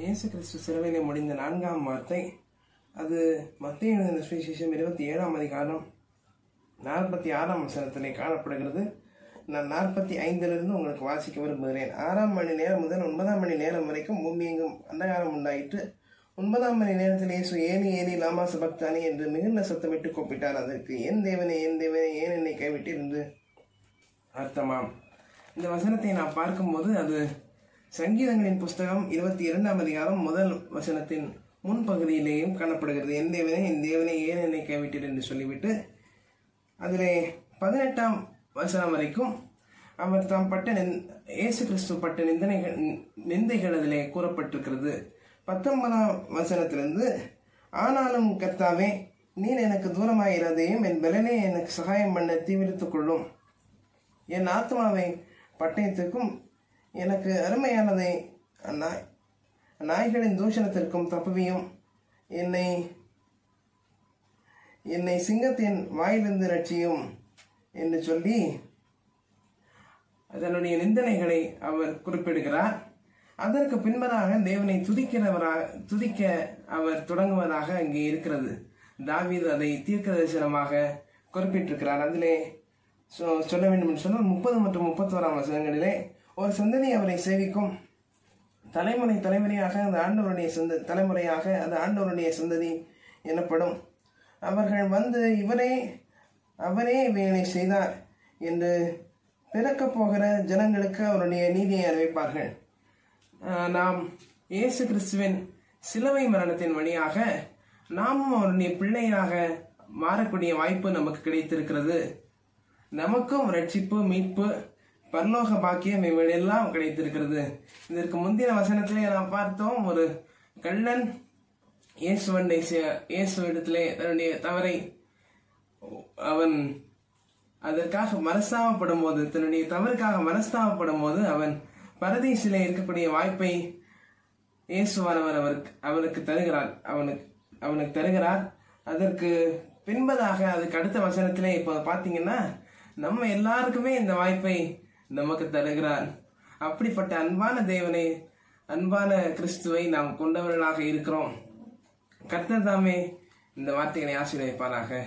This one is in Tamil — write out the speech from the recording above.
இயேசு கிறிஸ்து சிலுவையிலே முடிந்த நான்காம் வார்த்தை. அது மத்திய எழுதின சுவிசேஷம் இருபத்தி ஏழாம் அதிகாரம் நாற்பத்தி ஆறாம் வசனத்திலே காணப்படுகிறது. நான் நாற்பத்தி ஐந்திலிருந்து உங்களுக்கு வாசிக்க விரும்புகிறேன். ஆறாம் மணி நேரம் முதல் ஒன்பதாம் மணி நேரம் வரைக்கும் பூமி எங்கும் அந்தகாரம் உண்டாயிற்று. ஒன்பதாம் மணி நேரத்தில் இயேசு ஏனி ஏனி லாமா சபக்தானி என்று மிகுந்த சத்தமிட்டு கூப்பிட்டார். அதற்கு என் தேவனே என் தேவனே ஏன் என்னை கைவிட்டு என்று அர்த்தமாம். இந்த வசனத்தை நான் பார்க்கும்போது அது சங்கீதங்களின் புஸ்தகம் இருபத்தி இரண்டாம் அதிகாரம் முதல் வசனத்தின் முன்பகுதியிலேயும் காணப்படுகிறது. என் தேவனே என் தேவனை ஏன் என்னை கைவிட்டீர் என்று சொல்லிவிட்டு அதிலே பதினெட்டாம் வசனம் வரைக்கும் அவர் தாம் பட்ட நிந்- இயேசு கிறிஸ்து பட்ட நிந்தனைகள் நிந்தைகள் அதிலே கூறப்பட்டிருக்கிறது. பத்தொன்பதாம் வசனத்திலிருந்து ஆனாலும் கர்த்தாவே நீர் எனக்கு தூரமாயிராதையும் என் பலனே எனக்கு சகாயம் பண்ண தீவிரித்துக் கொள்ளும். என் ஆத்மாவை பட்டயத்துக்கும் எனக்கு அருமையானதை நாய் நாய்களின் தூஷணத்திற்கும் தப்புவியும். என்னை என்னை சிங்கத்தின் வாயிலிருந்து ரட்சியும் என்று சொல்லி அதனுடைய நிந்தனைகளை அவர் குறிப்பிடுகிறார். அதற்கு பின்பதாக தேவனை துதிக்கிறவராக துதிக்க அவர் தொடங்குவதாக அங்கே இருக்கிறது. தாவீது அதை தீர்க்க தரிசனமாக குறிப்பிட்டிருக்கிறார். அதிலே சொ- சொல்ல வேண்டும் என்று சொன்னால் முப்பது மற்றும் முப்பத்தோராம் வசனங்களிலே ஒரு சிந்தனை அவரை சேவிக்கும். தலைமுறை தலைமுறையாக அந்த ஆண்டவருடைய சந்த தலைமுறையாக அது ஆண்டவருடைய சந்ததி எனப்படும். அவர்கள் வந்து இவரே அவரே வேலை செய்தார் என்று பிறக்கப் போகிற ஜனங்களுக்கு அவருடைய நீதியை அறிவிப்பார்கள். நாம் இயேசு கிறிஸ்துவின் சிலுவை மரணத்தின் வழியாக நாமும் அவருடைய பிள்ளையாக மாறக்கூடிய வாய்ப்பு நமக்கு கிடைத்திருக்கிறது. நமக்கும் ரட்சிப்பு மீட்பு பரலோக பாக்கியம் இவையெல்லாம் கிடைத்திருக்கிறது. இதற்கு முந்தின வசனத்திலே நாம் பார்த்தோம் ஒரு கள்ளன் இயேசுவண்டை செ- இயேசுவிடத்திலே தன்னுடைய தவறை அவன் அதற்காக மனஸ்தாபப்படும் போது தன்னுடைய தவறுக்காக மனஸ்தாபப்படும் போது அவன் பரதீசிலே இருக்கக்கூடிய வாய்ப்பை இயேசுவானவர் அவருக்கு அவனுக்கு தருகிறார் அவனுக்கு அவனுக்கு தருகிறார். அதற்கு பின்பதாக அதுக்கு அடுத்த வசனத்திலே இப்போ பார்த்தீங்கன்னா நம்ம எல்லாருக்குமே இந்த வாய்ப்பை நமக்கு தருகிறார். அப்படிப்பட்ட அன்பான தேவனை அன்பான கிறிஸ்துவை நாம் கொண்டவர்களாக இருக்கிறோம். கர்த்தர் தாமே இந்த வார்த்தைகளை ஆசீர்வதிப்பாராக.